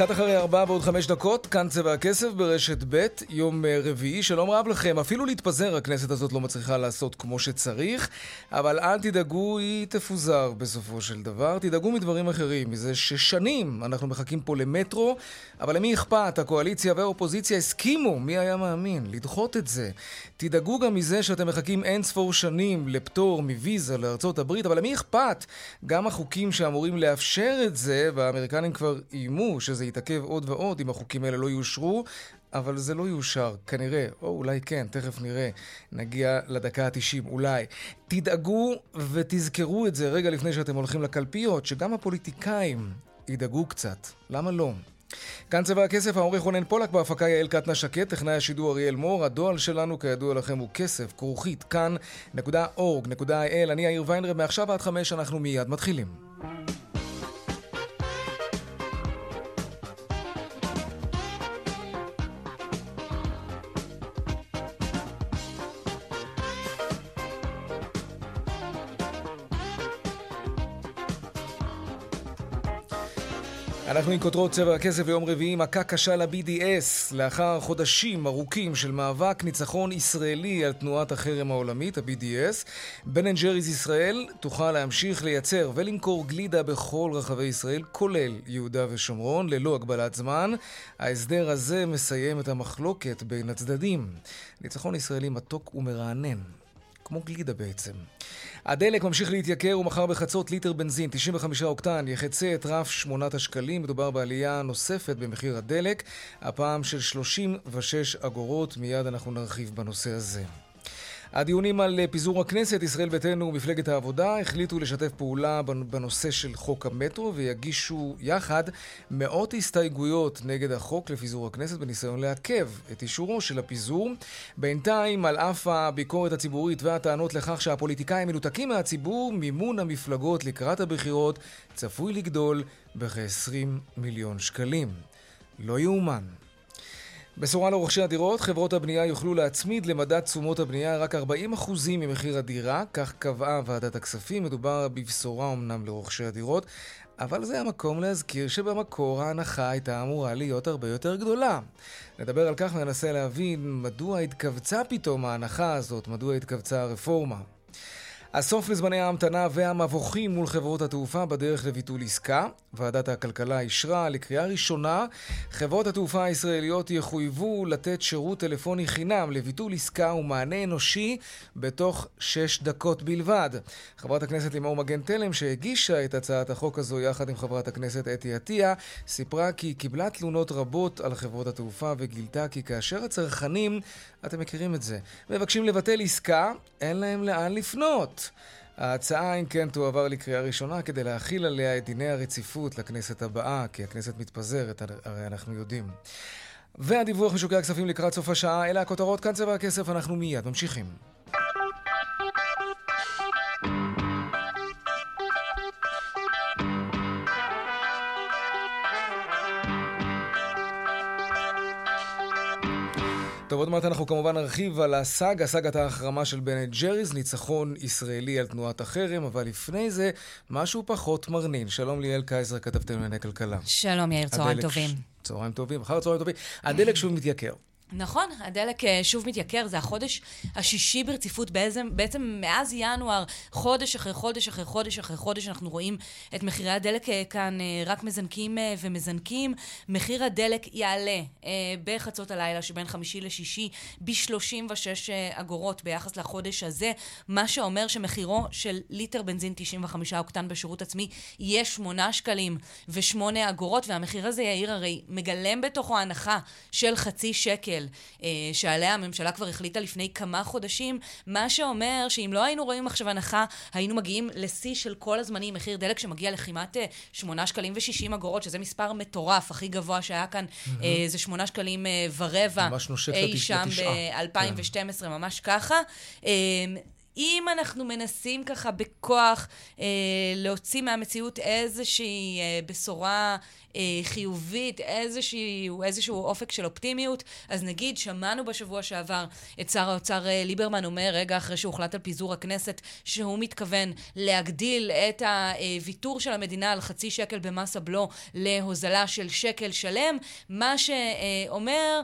קצת אחרי ארבעה ועוד חמש דקות, כאן צבע הכסף ברשת ב', יום אה, רביעי. שלום רב לכם. אפילו להתפזר הכנסת הזאת לא מצליחה לעשות כמו שצריך, אבל אל תדאגו, היא תפוזר בסופו של דבר. תדאגו מדברים אחרים, מזה ששנים אנחנו מחכים פה למטרו, אבל למי אכפת? הקואליציה והאופוזיציה הסכימו, מי היה מאמין, לדחות את זה. תדאגו גם מזה שאתם מחכים אין ספור שנים לפטור מוויזה לארצות הברית, אבל למי אכפת? גם החוקים שאמורים לאפשר את זה, והאמריקנים כבר איימו שזה יתעכב עוד ועוד אם החוקים האלה לא יאושרו, אבל זה לא יאושר, כנראה, או אולי כן, תכף נראה, נגיע לדקה ה-90, אולי. תדאגו ותזכרו את זה רגע לפני שאתם הולכים לקלפיות, שגם הפוליטיקאים ידאגו קצת. למה לא? כאן צבע הכסף, העורך רונן פולק, בהפקה יעל קטנה שקט, טכנאי השידור אריאל מור, הדואל שלנו כידוע לכם הוא כסף, כרוכית, כאן.org.il, אני יאיר ויינרב, מעכשיו עד חמש אנחנו מיד מתחילים. אנחנו עם כותרות צבע הכסף ליום רביעי, מכה קשה ל-BDS. לאחר חודשים ארוכים של מאבק ניצחון ישראלי על תנועת החרם העולמית, ה-BDS, Ben & Jerry's ישראל תוכל להמשיך לייצר ולמכור גלידה בכל רחבי ישראל, כולל יהודה ושומרון, ללא הגבלת זמן. ההסדר הזה מסיים את המחלוקת בין הצדדים. ניצחון ישראלי מתוק ומרענן. כמו גלידה בעצם. הדלק ממשיך להתייקר ומחר בחצות ליטר בנזין 95 אוקטן יחצה את רף 8 השקלים. מדובר בעלייה נוספת במחיר הדלק, הפעם של 36 אגורות. מיד אנחנו נרחיב בנושא הזה. הדיונים על פיזור הכנסת, ישראל ביתנו ומפלגת העבודה החליטו לשתף פעולה בנושא של חוק המטרו ויגישו יחד מאות הסתייגויות נגד החוק לפיזור הכנסת בניסיון לעכב את אישורו של הפיזור. בינתיים, על אף הביקורת הציבורית והטענות לכך שהפוליטיקאים מנותקים מהציבור, מימון המפלגות לקראת הבחירות צפוי לגדול בכ-20 מיליון שקלים. לא יאומן. בשורה לרוכשי הדירות, חברות הבנייה יוכלו להצמיד למדד תשומות הבנייה רק 40% ממחיר הדירה, כך קבעה ועדת הכספים. מדובר בבשורה אמנם לרוכשי הדירות, אבל זה המקום להזכיר שבמקור ההנחה הייתה אמורה להיות הרבה יותר גדולה. נדבר על כך וננסה להבין מדוע התכווצה פתאום ההנחה הזאת, מדוע התכווצה הרפורמה. הסוף לזמני ההמתנה והמבוכים מול חברות התעופה בדרך לביטול עסקה. ועדת הכלכלה אישרה לקריאה ראשונה, חברות התעופה הישראליות יחויבו לתת שירות טלפוני חינם לביטול עסקה ומענה אנושי בתוך שש דקות בלבד. חברת הכנסת לימור מגן תלם, שהגישה את הצעת החוק הזו יחד עם חברת הכנסת אתי עטיה, סיפרה כי קיבלה תלונות רבות על חברות התעופה וגילתה כי כאשר הצרכנים, אתם מכירים את זה, מבקשים לבטל עסקה, אין להם לאן לפנות. ההצעה, אם כן, תועבר לקריאה ראשונה כדי להכיל עליה את דיני הרציפות לכנסת הבאה, כי הכנסת מתפזרת, הרי אנחנו יודעים. והדיווח משוקי הכספים לקראת סוף השעה, אלה הכותרות, כאן צבע הכסף, אנחנו מיד ממשיכים. טוב, עוד מעט אנחנו כמובן נרחיב על הסאגה, סאגת ההחרמה של בנט ג'ריז, ניצחון ישראלי על תנועת החרם, אבל לפני זה, משהו פחות מרנין. שלום ליאל קייזר, כתבתם לענייני כלכלה. שלום יאיר, צהריים טובים. צהריים טובים, אחר צהריים טובים. הדלק שוב מתייקר. נכון, הדלק אה, שוב מתייקר, זה החודש השישי ברציפות, בעצם, בעצם מאז ינואר, חודש אחרי חודש אחרי חודש אחרי חודש, אנחנו רואים את מחירי הדלק אה, כאן אה, רק מזנקים ומזנקים. מחיר הדלק יעלה בחצות הלילה שבין חמישי לשישי ב-36 אגורות ביחס לחודש הזה, מה שאומר שמחירו של ליטר בנזין 95 אוקטן בשירות עצמי יהיה 8 שקלים ו-8 אגורות, והמחיר הזה, יאיר, הרי מגלם בתוכו הנחה של חצי שקל. שקל, אה, שעליה הממשלה כבר החליטה לפני כמה חודשים, מה שאומר שאם לא היינו רואים עכשיו הנחה, היינו מגיעים לשיא של כל הזמנים, מחיר דלק שמגיע לכמעט 8 שקלים ו-60 אגורות, שזה מספר מטורף, הכי גבוה שהיה כאן, mm-hmm. זה 8 שקלים ורבע. אי שם ב-2012, כן. ממש ככה. אם אנחנו מנסים ככה בכוח אה, להוציא מהמציאות איזושהי אה, בשורה אה, חיובית, איזשהו, איזשהו אופק של אופטימיות, אז נגיד, שמענו בשבוע שעבר את שר האוצר אה, ליברמן אומר, רגע אחרי שהוחלט על פיזור הכנסת, שהוא מתכוון להגדיל את הוויתור של המדינה על חצי שקל במס הבלו להוזלה של שקל שלם, מה שאומר...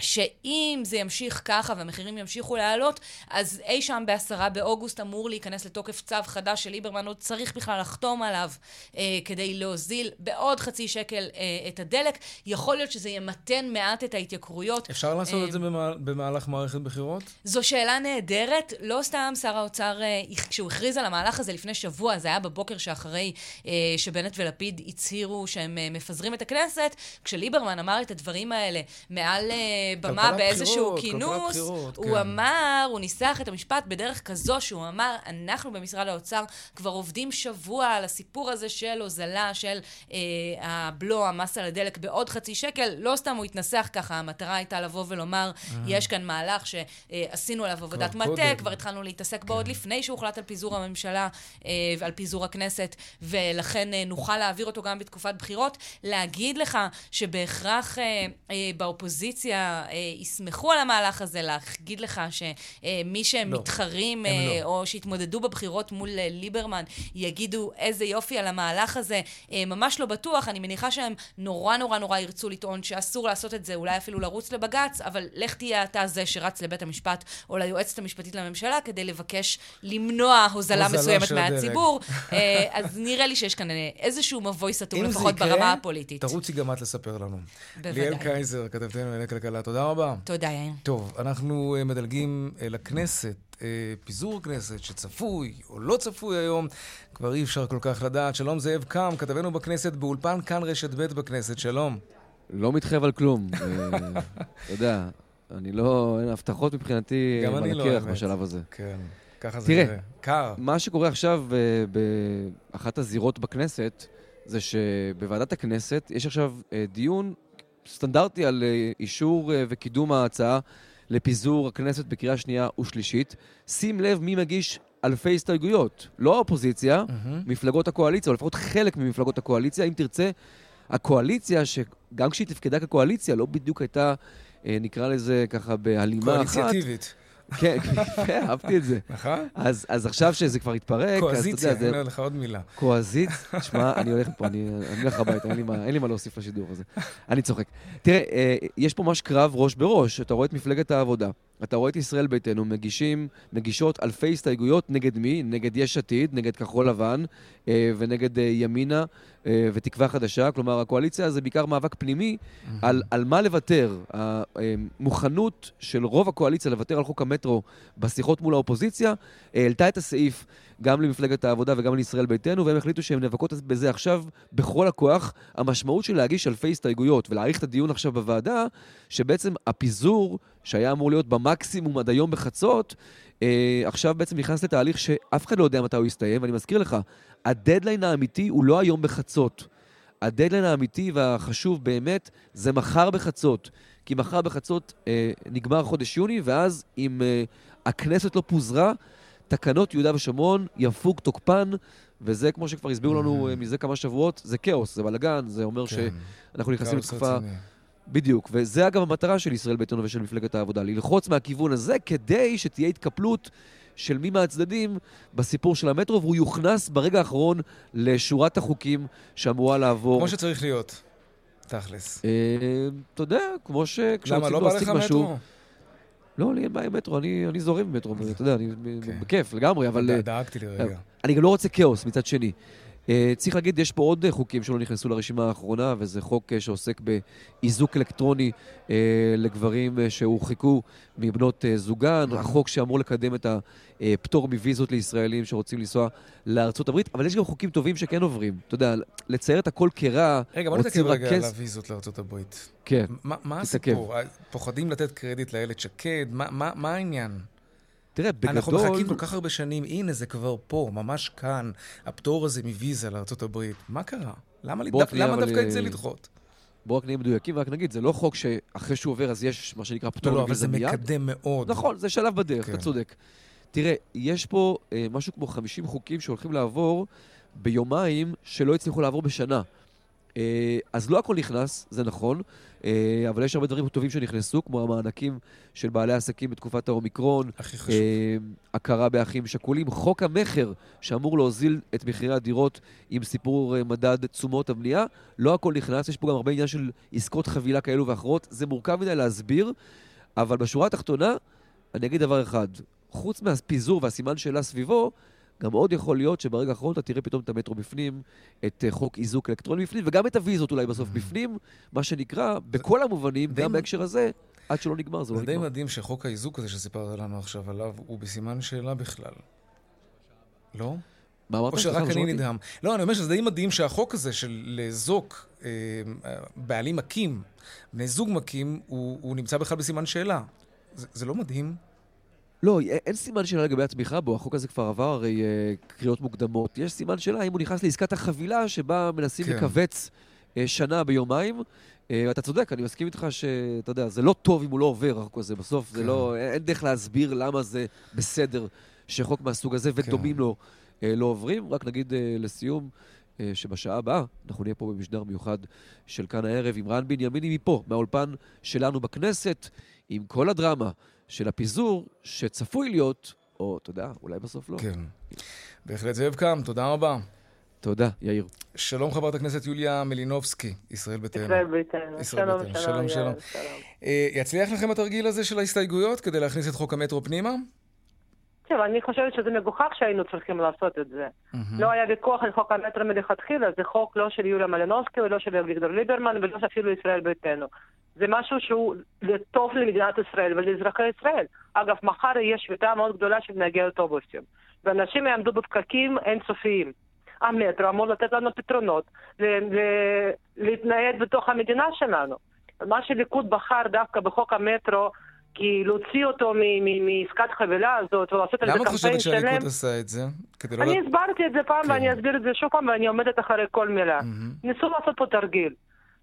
שאם זה ימשיך ככה והמחירים ימשיכו לעלות, אז אי שם בעשרה באוגוסט אמור להיכנס לתוקף צו חדש של ליברמן, עוד צריך בכלל לחתום עליו אה, כדי להוזיל בעוד חצי שקל אה, את הדלק. יכול להיות שזה ימתן מעט את ההתייקרויות. אפשר לעשות אה, את זה במהל, במהלך מערכת בחירות? זו שאלה נהדרת. לא סתם שר האוצר, אה, כשהוא הכריז על המהלך הזה לפני שבוע, זה היה בבוקר שאחרי אה, שבנט ולפיד הצהירו שהם אה, מפזרים את הכנסת, כשליברמן אמר את הדברים האלה מעל... אה, במה באיזשהו כינוס, הוא כן. אמר, הוא ניסח את המשפט בדרך כזו שהוא אמר, אנחנו במשרד האוצר כבר עובדים שבוע על הסיפור הזה של הוזלה של אה, הבלו, המס על הדלק בעוד חצי שקל. לא סתם הוא התנסח ככה, המטרה הייתה לבוא ולומר, אה. יש כאן מהלך שעשינו עליו עבודת מטה, כבר התחלנו להתעסק בו עוד כן. לפני שהוחלט על פיזור הממשלה אה, ועל פיזור הכנסת, ולכן אה, נוכל להעביר אותו גם בתקופת בחירות. להגיד לך שבהכרח אה, אה, באופוזיציה אה, יסמכו על המהלך הזה, להגיד לך שמי שהם לא, מתחרים אה, לא. או שהתמודדו בבחירות מול אה, ליברמן יגידו איזה יופי על המהלך הזה, ממש לא בטוח. אני מניחה שהם נורא נורא נורא ירצו לטעון שאסור לעשות את זה, אולי אפילו לרוץ לבג"ץ, אבל לך תהיה אתה זה שרץ לבית המשפט או ליועצת המשפטית לממשלה כדי לבקש למנוע הוזלה מסוימת מהציבור. אז נראה לי שיש כאן איזשהו מבוי סתום, לפחות ברמה הפוליטית. תרוצי גם את לספר לנו. בוודאי. ליאל קייזר, כתבתנו לענייני כלכלה, תודה רבה. תודה, יאיר. טוב, אנחנו אה, מדלגים אה, לכנסת. אה, פיזור הכנסת שצפוי או לא צפוי היום, כבר אי אפשר כל כך לדעת. שלום זאב קם, כתבנו בכנסת באולפן כאן רשת ב' בכנסת, שלום. לא מתחייב על כלום. אתה יודע, אני לא, אין הבטחות מבחינתי גם אני לא הקרח בשלב הזה. כן, ככה זה תראה, קר. מה שקורה עכשיו באחת הזירות בכנסת, זה שבוועדת הכנסת יש עכשיו דיון סטנדרטי על אה, אישור אה, וקידום ההצעה לפיזור הכנסת בקריאה שנייה ושלישית. שים לב מי מגיש אלפי הסתייגויות. לא האופוזיציה, mm-hmm. מפלגות הקואליציה, או לפחות חלק ממפלגות הקואליציה. אם תרצה, הקואליציה, שגם כשהיא תפקדה כקואליציה, לא בדיוק הייתה, אה, נקרא לזה ככה בהלימה אחת. קואליציאטיבית. כן, יפה, אהבתי את זה. נכון. אז, אז עכשיו שזה כבר התפרק, קואזיציה, אני אומר לך עוד מילה. קואזיץ, תשמע, אני הולך פה, אני הולך הביתה, אין, אין לי מה להוסיף לשידור הזה. אני צוחק. תראה, אה, יש פה ממש קרב ראש בראש. אתה רואה את מפלגת העבודה, אתה רואה את ישראל ביתנו מגישים, מגישות אלפי הסתייגויות נגד מי? נגד יש עתיד, נגד כחול לבן אה, ונגד אה, ימינה אה, ותקווה חדשה. כלומר, הקואליציה זה בעיקר מאבק פנימי. על, על מה לוותר. המוכנות של רוב הקואליציה לוותר על חוק המטרו בשיחות מול האופוזיציה העלתה את הסעיף גם למפלגת העבודה וגם לישראל ביתנו, והם החליטו שהם נאבקות בזה עכשיו בכל הכוח. המשמעות של להגיש אלפי הסתייגויות ולהאריך את הדיון עכשיו בוועדה, שבעצם הפיזור שהיה אמור להיות במקסימום עד היום בחצות, אה, עכשיו בעצם נכנס לתהליך שאף אחד לא יודע מתי הוא יסתיים, ואני מזכיר לך, הדדליין האמיתי הוא לא היום בחצות. הדדליין האמיתי והחשוב באמת זה מחר בחצות. כי מחר בחצות אה, נגמר חודש יוני, ואז אם אה, הכנסת לא פוזרה, תקנות יהודה ושומרון יפוג תוקפן, וזה, כמו שכבר הסבירו לנו mm-hmm. מזה כמה שבועות, זה כאוס, זה בלאגן, זה אומר כן. שאנחנו נכנסים לתקופה... בדיוק, וזה אגב המטרה של ישראל ביתנו ושל מפלגת העבודה, ללחוץ מהכיוון הזה כדי שתהיה התקפלות של מי מהצדדים בסיפור של המטרו, והוא יוכנס ברגע האחרון לשורת החוקים שאמורה לעבור. כמו שצריך להיות, תכלס. אה, אתה יודע, כמו ש... למה, לא בא לך מטרו? לא, לי אין בעיה עם מטרו, אני, אני זורם במטרו, אתה יודע, אני כן. בכיף לגמרי, אבל... דאגתי לרגע. אני גם לא רוצה כאוס מצד שני. אה, צריך להגיד, יש פה עוד חוקים שלא נכנסו לרשימה האחרונה, וזה חוק אה, שעוסק באיזוק אלקטרוני לגברים שהורחקו מבנות זוגן, החוק שאמור לקדם את הפטור מוויזות לישראלים שרוצים לנסוע לארצות הברית, אבל יש גם חוקים טובים שכן עוברים. אתה יודע, לצייר את הכל כרע, רגע, בוא נתעכב רגע על הוויזות לארצות הברית. כן, מה הסיפור? פוחדים לתת קרדיט לאיילת שקד? מה העניין? תראה, בגדול... אנחנו מחכים כל כך הרבה שנים, הנה זה כבר פה, ממש כאן, הפטור הזה מוויזה לארה"ב. מה קרה? למה, דו... למה דווקא את זה לדחות? בואו רק נהיה מדויקים ורק נגיד, זה לא חוק שאחרי שהוא עובר אז יש מה שנקרא פטור לא, מוויזה מיד. לא, לא, אבל זה מקדם מאוד. נכון, זה שלב בדרך, כן. אתה צודק. תראה, יש פה אה, משהו כמו 50 חוקים שהולכים לעבור ביומיים שלא הצליחו לעבור בשנה. אה, אז לא הכל נכנס, זה נכון, אה, אבל יש הרבה דברים טובים שנכנסו, כמו המענקים של בעלי עסקים בתקופת האומיקרון, הכי חשוב. אה, הכרה באחים שכולים, חוק המכר, שאמור להוזיל את מחירי הדירות עם סיפור מדד תשומות הבנייה, לא הכל נכנס, יש פה גם הרבה עניין של עסקות חבילה כאלו ואחרות, זה מורכב מדי להסביר, אבל בשורה התחתונה, אני אגיד דבר אחד, חוץ מהפיזור והסימן שאלה סביבו, גם מאוד יכול להיות שברגע האחרון אתה תראה פתאום את המטרו בפנים, את אה, חוק איזוק אלקטרוני בפנים, וגם את הוויזות אולי בסוף בפנים, מה שנקרא, בכל המובנים, גם בהקשר הזה, עד שלא נגמר, זה לא נגמר. זה די מדהים שחוק האיזוק הזה שסיפרת לנו עכשיו עליו, הוא בסימן שאלה בכלל. לא? מה אמרת? או שרק אני נדהם. לא, אני אומר שזה די מדהים שהחוק הזה של לאזוק אה, בעלים מכים, בני זוג מכים, הוא, הוא נמצא בכלל בסימן שאלה. זה, זה לא מדהים? לא, אין סימן שאלה לגבי התמיכה בו, החוק הזה כבר עבר הרי uh, קריאות מוקדמות. יש סימן שאלה אם הוא נכנס לעסקת החבילה שבה מנסים כן. לכווץ uh, שנה ביומיים. Uh, אתה צודק, אני מסכים איתך שאתה יודע, זה לא טוב אם הוא לא עובר, החוק הזה. בסוף כן. זה לא, אין דרך להסביר למה זה בסדר שחוק מהסוג הזה ודומים כן. לו לא עוברים. רק נגיד לסיום, שבשעה הבאה אנחנו נהיה פה במשדר מיוחד של כאן הערב עם רן בנימיני מפה, מהאולפן שלנו בכנסת, עם כל הדרמה. של הפיזור שצפוי להיות, או אתה יודע, אולי בסוף לא. כן. בהחלט זאב קם, תודה רבה. תודה, יאיר. שלום חברת הכנסת יוליה מלינובסקי, ישראל ביתנו. ישראל ביתנו. שלום, שלום, שלום. שלום. אה, יצליח לכם התרגיל הזה של ההסתייגויות כדי להכניס את חוק המטרו פנימה? טוב, אני חושבת שזה מגוחך שהיינו צריכים לעשות את זה. לא היה ויכוח על חוק המטרו מלכתחילה, זה חוק לא של יוליה מלינובסקי ולא של אביגדור ליברמן ולא אפילו ישראל ביתנו. זה משהו שהוא טוב למדינת ישראל ולאזרחי ישראל. אגב, מחר יש שביתה מאוד גדולה של נהגי אוטובוסים, ואנשים יעמדו בפקקים אינסופיים. המטרו אמור לתת לנו פתרונות להתנייד בתוך המדינה שלנו. מה שליכוד בחר דווקא בחוק המטרו, כי להוציא אותו מעסקת חבילה הזאת ולעשות על זה קמפיין שלם... למה את חושבת שהליכוד עשה את זה? לא אני הסברתי את זה פעם כן. ואני אסביר את זה שוב פעם ואני עומדת אחרי כל מילה. ניסו לעשות פה תרגיל.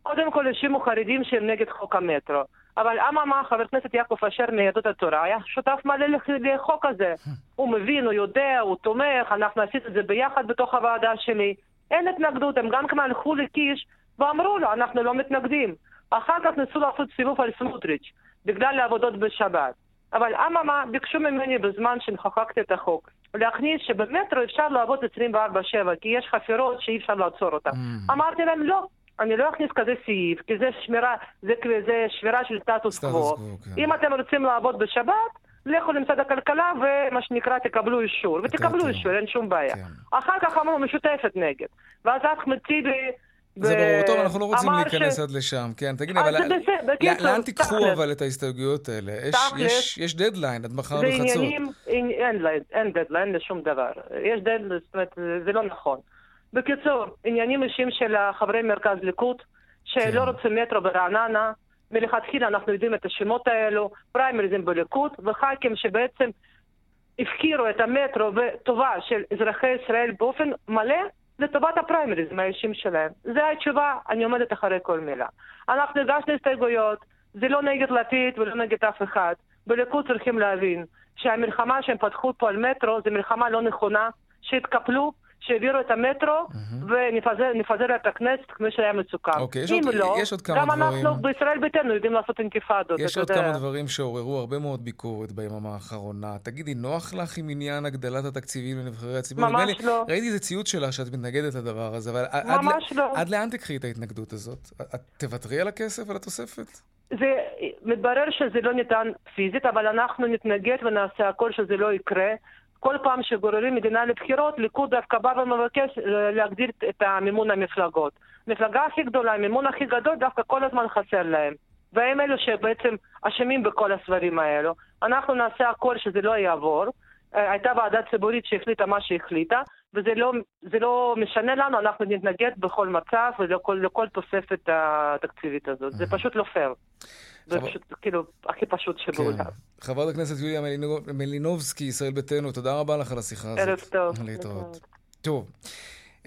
קודם כל האשימו חרדים שהם נגד חוק המטרו. אבל אממה, חבר הכנסת יעקב אשר מיהדות התורה היה שותף מלא לחוק הזה. הוא מבין, הוא יודע, הוא תומך, אנחנו עשינו את זה ביחד בתוך הוועדה שלי. אין התנגדות, הם גם כן הלכו לקיש ואמרו לו, אנחנו לא מתנגדים. אחר כך ניסו לעשות סיבוב על סמוטריץ', בגלל העבודות בשבת. אבל אממה, ביקשו ממני בזמן שחוקקתי את החוק, להכניס שבמטרו אפשר לעבוד 24-7, כי יש חפירות שאי אפשר לעצור אותן. Mm. אמרתי להם, לא, אני לא אכניס כזה סעיף, כי זה שמירה, זה, זה שמירה של סטטוס קוו. כן. אם אתם רוצים לעבוד בשבת, לכו למשרד הכלכלה ומה שנקרא תקבלו אישור, ותקבלו אישור, אין שום בעיה. כן. אחר כך אמרו משותפת נגד. ואז אחמד טיבי... זה ברור, טוב, אנחנו לא רוצים להיכנס עד לשם, כן. תגידי, אבל לאן תיקחו אבל את ההסתייגויות האלה? יש דדליין, עד מחר בחצות. אין דדליין לשום דבר. יש דדליין, זאת אומרת, זה לא נכון. בקיצור, עניינים אישיים של חברי מרכז ליכוד, שלא כן. רוצים מטרו ברעננה, מלכתחילה אנחנו יודעים את השמות האלו, פריימריזם בליכוד, וח"כים שבעצם הפקירו את המטרו וטובה של אזרחי ישראל באופן מלא לטובת הפריימריזם האישיים שלהם. זו התשובה, אני עומדת אחרי כל מילה. אנחנו הגשנו הסתייגויות, זה לא נגד לפיד ולא נגד אף אחד. בליכוד צריכים להבין שהמלחמה שהם פתחו פה על מטרו זו מלחמה לא נכונה, שהתקפלו שהעבירו את המטרו ונפזר את הכנסת כמו שהיה מצוקה. אוקיי, יש, עוד, לא, יש עוד כמה גם דברים... גם אנחנו בישראל ביתנו יודעים לעשות אינתיפאדות, יש עוד יודע. כמה דברים שעוררו הרבה מאוד ביקורת ביממה האחרונה. תגידי, נוח לך עם עניין הגדלת התקציבים לנבחרי הציבור? ממש לי, לא. ראיתי איזה ציוץ שלה שאת מתנגדת לדבר הזה, אבל עד, לא. עד לאן תקחי את ההתנגדות הזאת? את תוותרי על הכסף, על התוספת? זה מתברר שזה לא ניתן פיזית, אבל אנחנו נתנגד ונעשה הכל שזה לא יקרה. כל פעם שגוררים מדינה לבחירות, ליכוד דווקא בא ומבקש אה, להגדיל את המימון המפלגות. מפלגה הכי גדולה, המימון הכי גדול, דווקא כל הזמן חסר להם. והם אלו שבעצם אשמים בכל הסברים האלו. אנחנו נעשה הכל שזה לא יעבור. אה, הייתה ועדה ציבורית שהחליטה מה שהחליטה, וזה לא, לא משנה לנו, אנחנו נתנגד בכל מצב ולכל תוספת התקציבית הזאת. זה פשוט לא פייר. זה פשוט, כאילו, הכי פשוט שבעולם. כן. חברת הכנסת יוליה מלינובסקי, ישראל ביתנו, תודה רבה לך על השיחה הזאת. ערב טוב. להתראות. טוב.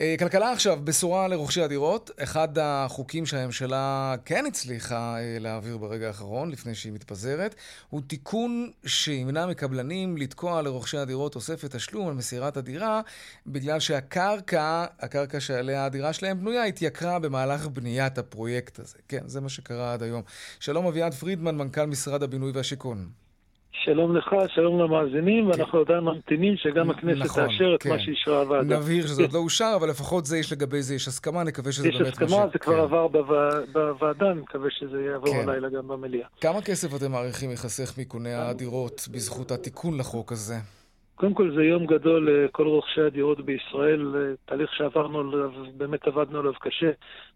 אה, כלכלה עכשיו, בשורה לרוכשי הדירות. אחד החוקים שהממשלה כן הצליחה אה, להעביר ברגע האחרון, לפני שהיא מתפזרת, הוא תיקון שימנע מקבלנים לתקוע לרוכשי הדירות תוספת תשלום על מסירת הדירה, בגלל שהקרקע, הקרקע שעליה הדירה שלהם בנויה, התייקרה במהלך בניית הפרויקט הזה. כן, זה מה שקרה עד היום. שלום אביעד פרידמן, מנכ"ל משרד הבינוי והשיכון. שלום לך, שלום למאזינים, כן. ואנחנו עדיין ממתינים שגם הכנסת נכון, תאשר את כן. מה שאישרה הוועדה. נבהיר שזה עוד לא אושר, אבל לפחות זה יש לגבי זה, יש הסכמה, נקווה שזה באמת... יש הסכמה, זה כבר כן. עבר בוועדה, נקווה שזה יעבור כן. הלילה גם במליאה. כמה כסף אתם מעריכים ייחסך מקוני הדירות בזכות התיקון לחוק הזה? קודם כל זה יום גדול לכל רוכשי הדירות בישראל, תהליך שעברנו עליו, באמת עבדנו עליו קשה,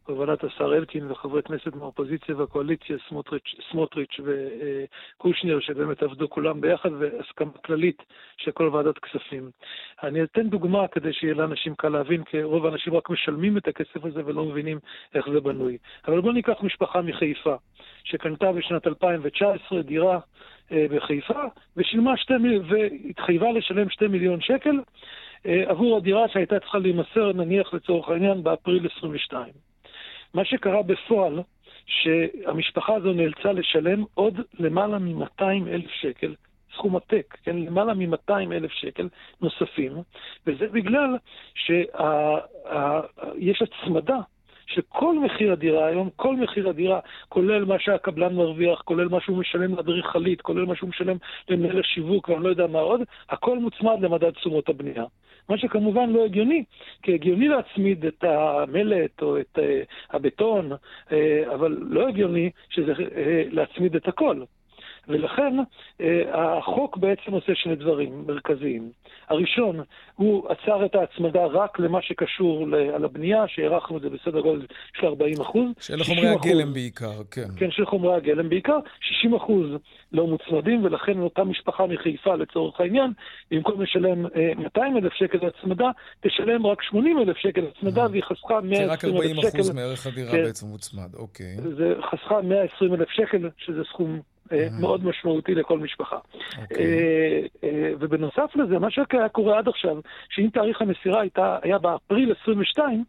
בהובלת השר אלקין וחברי כנסת מהאופוזיציה והקואליציה, סמוטריץ', סמוטריץ' וקושניר, שבאמת עבדו כולם ביחד, והסכמה כללית של כל ועדת כספים. אני אתן דוגמה כדי שיהיה לאנשים קל להבין, כי רוב האנשים רק משלמים את הכסף הזה ולא מבינים איך זה בנוי. אבל בואו ניקח משפחה מחיפה, שקנתה בשנת 2019 דירה אה, בחיפה, ושילמה שתי, והתחייבה לשלם 2 מיליון שקל אה, עבור הדירה שהייתה צריכה להימסר, נניח לצורך העניין, באפריל 22. מה שקרה בפועל, שהמשפחה הזו נאלצה לשלם עוד למעלה מ-200 אלף שקל סכום עתק, כן, למעלה מ-200 אלף שקל נוספים, וזה בגלל שיש הצמדה שכל מחיר הדירה היום, כל מחיר הדירה, כולל מה שהקבלן מרוויח, כולל מה שהוא משלם לאדריכלית, כולל מה שהוא משלם למנהל השיווק ואני לא יודע מה עוד, הכל מוצמד למדד תשומות הבנייה. מה שכמובן לא הגיוני, כי הגיוני להצמיד את המלט או את uh, הבטון, uh, אבל לא הגיוני שזה uh, להצמיד את הכל. ולכן אה, החוק בעצם עושה שני דברים מרכזיים. הראשון, הוא עצר את ההצמדה רק למה שקשור על הבנייה, שהערכנו את זה בסדר גודל של 40 אחוז. של חומרי הגלם בעיקר, כן. כן, של חומרי הגלם בעיקר. 60 אחוז לא מוצמדים, ולכן אותה משפחה מחיפה לצורך העניין, במקום לשלם 200 אה, אלף שקל הצמדה, תשלם רק 80 אלף שקל הצמדה, והיא חסכה 120 אלף שקל. זה רק 40 אחוז מערך הדירה כן. בעצם מוצמד, אוקיי. זה חסכה 120 אלף שקל, שזה סכום אה, מאוד משמעותי לכל משפחה. אוקיי. אה, אה, ובנוסף לזה, מה שהיה קורה עד עכשיו, שאם תאריך המסירה הייתה, היה באפריל 22,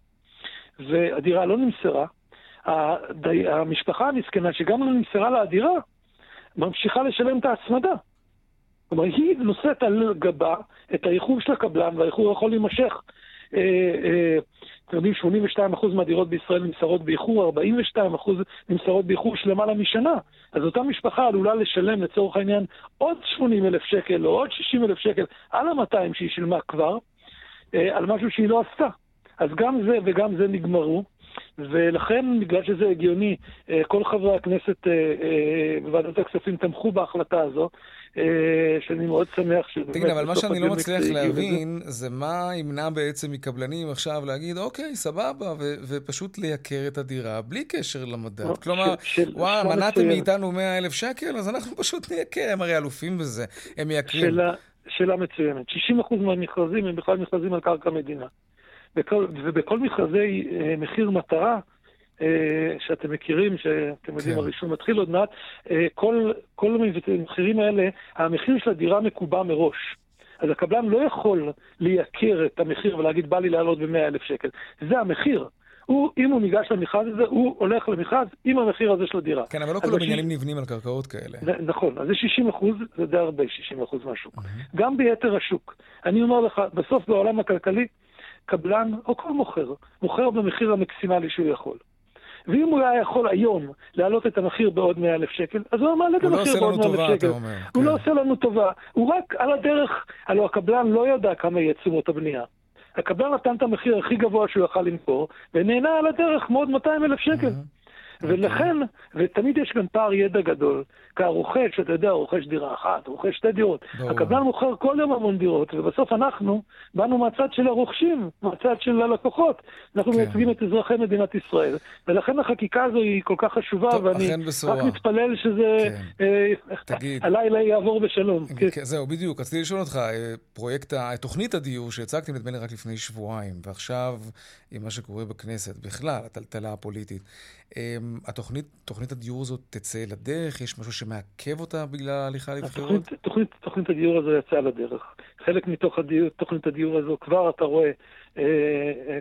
והדירה לא נמסרה, המשפחה המסכנה, שגם לא נמסרה לה הדירה, ממשיכה לשלם את ההצמדה. כלומר, היא נושאת על גבה את האיחור של הקבלן, והאיחור יכול להימשך אתם יודעים, 82% מהדירות בישראל נמסרות באיחור, 42% נמסרות באיחור של למעלה משנה. אז אותה משפחה עלולה לשלם לצורך העניין עוד 80 אלף שקל או עוד 60 אלף שקל על ה-200 שהיא שילמה כבר, אה, על משהו שהיא לא עשתה. אז גם זה וגם זה נגמרו. ולכן, בגלל שזה הגיוני, אה, כל חברי הכנסת אה, בוועדת הכספים תמכו בהחלטה הזו, אה, שאני מאוד שמח שבאמת... תגיד, אבל מה שאני לא מצליח להבין, זה מה ימנע בעצם מקבלנים עכשיו להגיד, אוקיי, סבבה, ופשוט לייקר את הדירה בלי קשר למדד. לא, כלומר, וואי, מנעתם מאיתנו 100 אלף שקל, אז אנחנו פשוט נייקר, הם הרי אלופים בזה, הם מייקרים. שאלה מצוינת. 60% מהמכרזים הם בכלל מכרזים על קרקע מדינה. בכל, ובכל מכרזי אה, מחיר מטרה, אה, שאתם מכירים, שאתם יודעים, כן. הרישום מתחיל עוד מעט, אה, כל, כל המחירים האלה, המחיר של הדירה מקובע מראש. אז הקבלן לא יכול לייקר את המחיר ולהגיד, בא לי לעלות ב 100000 שקל. זה המחיר. הוא, אם הוא ניגש למכרז הזה, הוא הולך למכרז עם המחיר הזה של הדירה. כן, אבל לא כל הבניינים ש... נבנים על קרקעות כאלה. נכון, אז זה 60 אחוז, זה די הרבה 60 אחוז מהשוק. Mm-hmm. גם ביתר השוק. אני אומר לך, בסוף בעולם הכלכלי, קבלן או כל מוכר, מוכר במחיר המקסימלי שהוא יכול. ואם הוא היה יכול היום להעלות את המחיר בעוד 100 אלף שקל, אז הוא מעלה את לא המחיר בעוד 100 אלף שקל. הוא כן. לא עושה לנו טובה. הוא רק על הדרך, הלוא הקבלן לא ידע כמה יהיה תשומות הבנייה. הקבלן נתן את המחיר הכי גבוה שהוא יכל למכור, ונהנה על הדרך מעוד 200 אלף שקל. ולכן, ותמיד יש גם פער ידע גדול. כי הרוכש, אתה יודע, רוכש דירה אחת, רוכש שתי דירות. הקבלן מוכר כל יום המון דירות, ובסוף אנחנו באנו מהצד של הרוכשים, מהצד של הלקוחות. אנחנו כן. מייצגים את אזרחי מדינת ישראל. ולכן החקיקה הזו היא כל כך חשובה, טוב, ואני רק מתפלל שזה כן. אה, תגיד, הלילה יעבור בשלום. כן. כן. זהו, בדיוק. רציתי לשאול אותך, אה, פרויקט, תוכנית הדיור שהצגתם נדמה לי רק לפני שבועיים, ועכשיו, עם מה שקורה בכנסת, בכלל, הטלטלה הפוליטית. אמ, התוכנית, תוכנית הדיור הזאת תצא לדרך? יש משהו שמעכב אותה בגלל ההליכה לבחירות? התוכנית, תוכנית, תוכנית הדיור הזו יצאה לדרך. חלק מתוך הדיור, תוכנית הדיור הזו כבר אתה רואה אה, אה,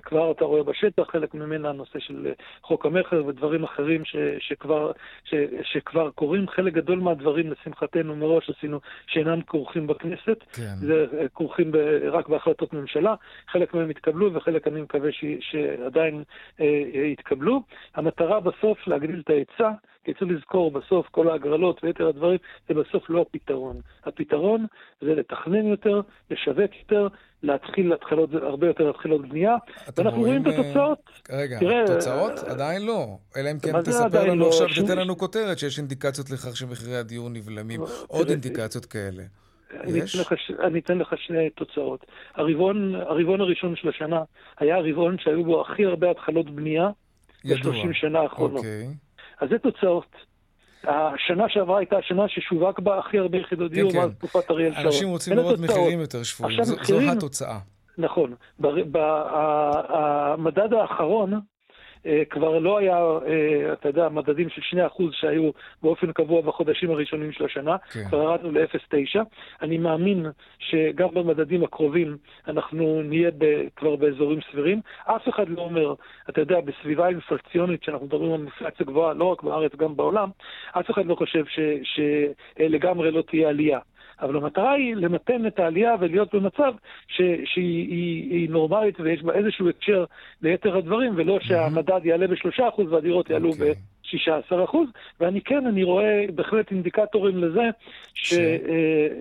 כבר אתה רואה בשטח, חלק ממנה הנושא של אה, חוק המכר ודברים אחרים ש, שכבר, ש, שכבר קורים. חלק גדול מהדברים, לשמחתנו, מראש עשינו שאינם כרוכים בכנסת. כן. זה כרוכים ב, רק בהחלטות ממשלה. חלק מהם התקבלו וחלק אני מקווה ש, שעדיין אה, יתקבלו. המטרה בסוף להגדיל את ההיצע. כי צריך לזכור בסוף כל ההגרלות ויתר הדברים, זה בסוף לא הפתרון. הפתרון זה לתכנן יותר, לשווק יותר, להתחיל התחלות, הרבה יותר התחלות בנייה, ואנחנו רואים את אה, התוצאות. רגע, תראה, תוצאות? אה, עדיין לא. אלא אם כן תספר לנו לא? עכשיו, תתן לנו כותרת שיש אינדיקציות לכך שמחירי הדיור נבלמים. לא, עוד אינדיקציות כאלה. יש? אני אתן לך שני תוצאות. הרבעון, הרבעון הראשון של השנה היה הרבעון שהיו בו הכי הרבה התחלות בנייה ב-30 שנה האחרונות. אוקיי. אז זה תוצאות. השנה שעברה הייתה השנה ששווק בה הכי הרבה יחידות כן, דיור כן, מאז תקופת אריאל שרון. אנשים רוצים לראות מחירים יותר שפויים, זו, זו התוצאה. נכון. המדד האחרון, כבר לא היה, אה, אתה יודע, מדדים של 2% שהיו באופן קבוע בחודשים הראשונים של השנה, כן. כבר ירדנו ל-0.9. אני מאמין שגם במדדים הקרובים אנחנו נהיה ב, כבר באזורים סבירים. אף אחד לא אומר, אתה יודע, בסביבה אינפלציונית, שאנחנו מדברים על אינפלציה גבוהה, לא רק בארץ, גם בעולם, אף אחד לא חושב שלגמרי לא תהיה עלייה. אבל המטרה היא למתן את העלייה ולהיות במצב ש, שהיא היא, היא נורמלית ויש בה איזשהו הקשר ליתר הדברים, ולא שהמדד יעלה ב-3% והדירות יעלו okay. אוקיי. ב-16%, ואני כן, אני רואה בהחלט אינדיקטורים לזה ש, ש... אה,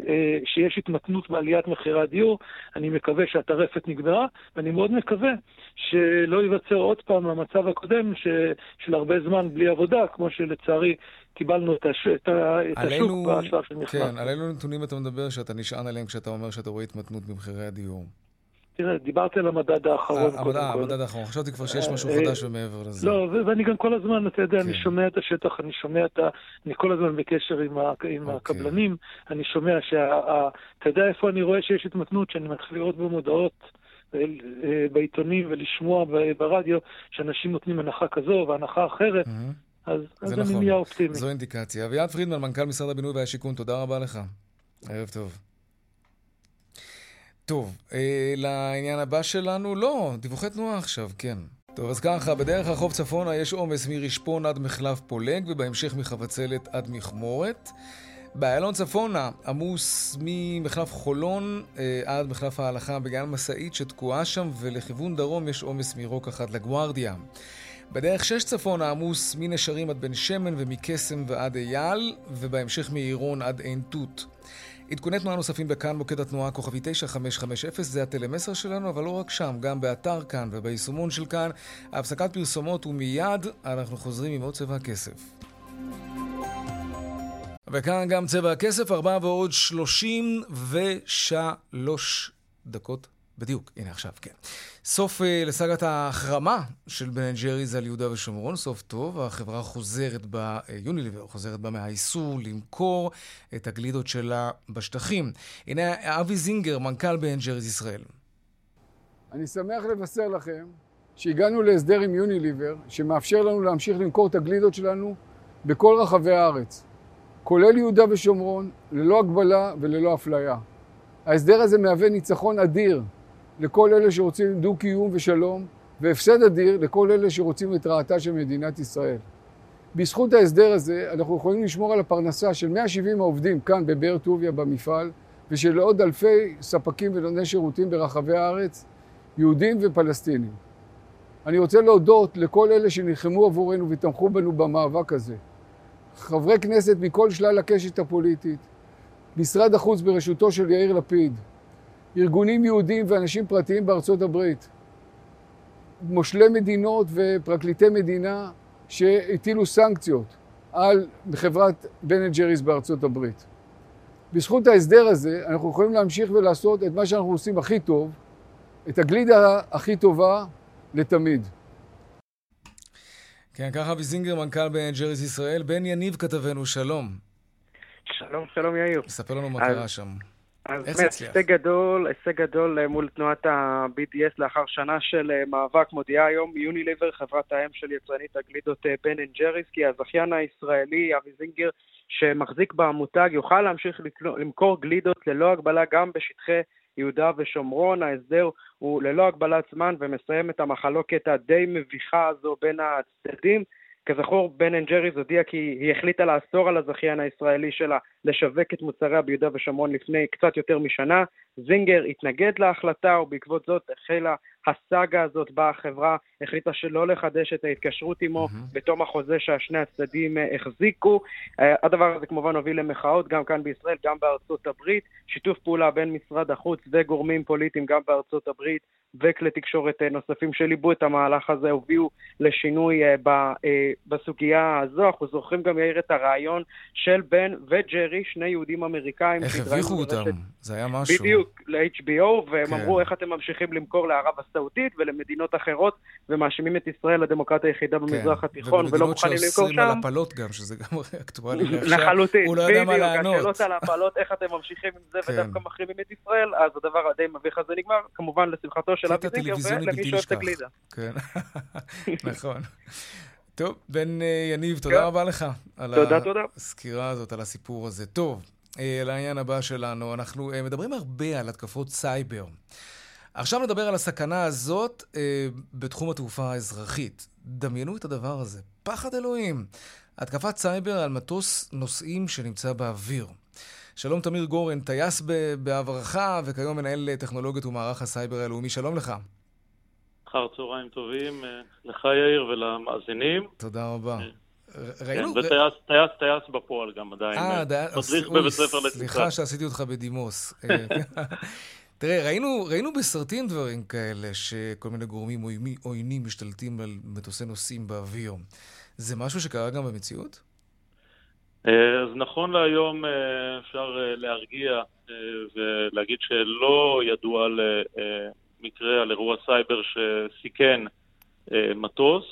אה, שיש התמתנות בעליית מחירי הדיור. אני מקווה שהטרפת נגמרה, ואני מאוד מקווה שלא ייווצר עוד פעם המצב הקודם ש, של הרבה זמן בלי עבודה, כמו שלצערי קיבלנו את, הש... את. את השוק בשלב של מכרז. כן, על אילו נתונים אתה מדבר שאתה נשען עליהם כשאתה אומר שאתה רואה התמתנות במחירי הדיור? תראה, דיברתי על המדד האחרון קודם כל. המדד האחרון, חשבתי כבר שיש משהו אה, חדש ומעבר לזה. לא, ואני גם כל הזמן, אתה יודע, אני כן. שומע את השטח, אני שומע את ה... אני כל הזמן בקשר עם אוקיי. הקבלנים, אני שומע שה... אתה יודע איפה אני רואה שיש התמתנות, שאני מתחיל לראות במודעות. אה, בעיתונים ולשמוע ברדיו שאנשים נותנים הנחה כזו והנחה אחרת, אז, אז נכון. אני נהיה אופטימי. זו אינדיקציה. אביעד פרידמן, מנכ"ל משרד הבינוי והשיכון, תודה רבה לך. ערב טוב. טוב, אה, לעניין הבא שלנו, לא, דיווחי תנועה עכשיו, כן. טוב, אז ככה, בדרך החוף צפונה יש עומס מרשפון עד מחלף פולג, ובהמשך מחבצלת עד מכמורת. באיילון צפונה עמוס ממחלף חולון אה, עד מחלף ההלכה בגלל משאית שתקועה שם, ולכיוון דרום יש עומס מרוק אחת לגוארדיה. בדרך שש צפונה עמוס מנשרים עד בן שמן ומקסם ועד אייל, ובהמשך מעירון עד עין תות. עדכוני תנועה נוספים בכאן, מוקד התנועה כוכבי 9550, זה הטלמסר שלנו, אבל לא רק שם, גם באתר כאן וביישומון של כאן. הפסקת פרסומות ומיד אנחנו חוזרים עם עוד צבע הכסף. וכאן גם צבע הכסף, ארבעה ועוד שלושים ושלוש דקות בדיוק, הנה עכשיו, כן. סוף uh, לסאגת ההחרמה של בן ג'ריז על יהודה ושומרון, סוף טוב. החברה חוזרת בה, uh, יוניליבר חוזרת בה מהאיסור למכור את הגלידות שלה בשטחים. הנה אבי זינגר, מנכ"ל בן ג'ריז ישראל. אני שמח לבשר לכם שהגענו להסדר עם יוניליבר, שמאפשר לנו להמשיך למכור את הגלידות שלנו בכל רחבי הארץ, כולל יהודה ושומרון, ללא הגבלה וללא אפליה. ההסדר הזה מהווה ניצחון אדיר לכל אלה שרוצים דו-קיום ושלום, והפסד אדיר לכל אלה שרוצים את רעתה של מדינת ישראל. בזכות ההסדר הזה אנחנו יכולים לשמור על הפרנסה של 170 העובדים כאן בבאר טוביה במפעל, ושל עוד אלפי ספקים ונותני שירותים ברחבי הארץ, יהודים ופלסטינים. אני רוצה להודות לכל אלה שנלחמו עבורנו ותמכו בנו במאבק הזה. חברי כנסת מכל שלל הקשת הפוליטית, משרד החוץ בראשותו של יאיר לפיד, ארגונים יהודיים ואנשים פרטיים בארצות הברית, מושלי מדינות ופרקליטי מדינה שהטילו סנקציות על חברת בן אנד ג'ריס בארצות הברית. בזכות ההסדר הזה, אנחנו יכולים להמשיך ולעשות את מה שאנחנו עושים הכי טוב, את הגלידה הכי טובה לתמיד. כן, ככה אבי זינגר, מנכ"ל בן ג'ריס ישראל. בן יניב כתבנו, שלום. שלום, שלום יאיר. ספר לנו מה קרה שם. אז באמת, הישג גדול, הישג גדול אה, מול תנועת ה-BDS לאחר שנה של אה, מאבק מודיעה היום יוניליבר, חברת האם של יצרנית הגלידות אה, בן אנד ג'ריס, כי הזכיין הישראלי אבי זינגר, שמחזיק במותג, יוכל להמשיך למכור גלידות ללא הגבלה גם בשטחי יהודה ושומרון. ההסדר הוא ללא הגבלת זמן ומסיים את המחלוקת הדי מביכה הזו בין הצדדים. כזכור, בן אנד ג'ריס הודיע כי היא החליטה לאסור על הזכיין הישראלי שלה לשווק את מוצריה ביהודה ושומרון לפני קצת יותר משנה. זינגר התנגד להחלטה ובעקבות זאת החלה הסאגה הזאת בה החברה החליטה שלא לחדש את ההתקשרות עמו mm-hmm. בתום החוזה ששני הצדדים אה, החזיקו. Uh, הדבר הזה כמובן הוביל למחאות גם כאן בישראל, גם בארצות הברית. שיתוף פעולה בין משרד החוץ וגורמים פוליטיים גם בארצות הברית וכלי תקשורת uh, נוספים שליבו את המהלך הזה הובילו לשינוי בסוגיה הזו. אנחנו זוכרים גם, יאיר, את הרעיון של בן וג'רי, שני יהודים אמריקאים. איך הביכו אותם? זה היה משהו. בדיוק, ל-HBO, והם כן. אמרו איך אתם ממשיכים למכור לערב הסעודית ולמדינות אחרות, ומאשימים את ישראל, הדמוקרטיה היחידה כן. במזרח התיכון, ולא מוכנים למכור שם. ובמדינות שאוסרים על הפלות גם, שזה גם אקטואלי. לחלוטין, הוא לא יודע מה לענות. השאלות על הפלות, איך אתם ממשיכים עם זה כן. ודווקא מחרימים את ישראל, אז הדבר הדי מביך הזה נגמר, כמובן לשמחתו של אבי זינגר ולמי שאוהב את הגלידה. כן, נכון. טוב, בן אה, יניב, תודה כן. רבה לך. על הסקירה הזאת, על הסיפור הזה. טוב, לעניין הבא שלנו, אנחנו אה, מדברים הרבה על התקפות סייבר. עכשיו נדבר על הסכנה הזאת אה, בתחום התעופה האזרחית. דמיינו את הדבר הזה. פחד אלוהים. התקפת סייבר על מטוס נוסעים שנמצא באוויר. שלום תמיר גורן, טייס בעברך וכיום מנהל טכנולוגיות במערך הסייבר הלאומי. שלום לך. אחר צהריים טובים אה, לך יאיר ולמאזינים. תודה רבה. אה, ראינו... כן, וטייס טייס, טייס בפועל גם עדיין. אה, מדריך בבית ספר לטיסה. סליחה שעשיתי אותך בדימוס. תראה, ראינו, ראינו בסרטים דברים כאלה, שכל מיני גורמים עוינים משתלטים על מטוסי נוסעים באוויר. זה משהו שקרה גם במציאות? אז נכון להיום אפשר להרגיע ולהגיד שלא ידוע על מקרה, על אירוע סייבר שסיכן מטוס.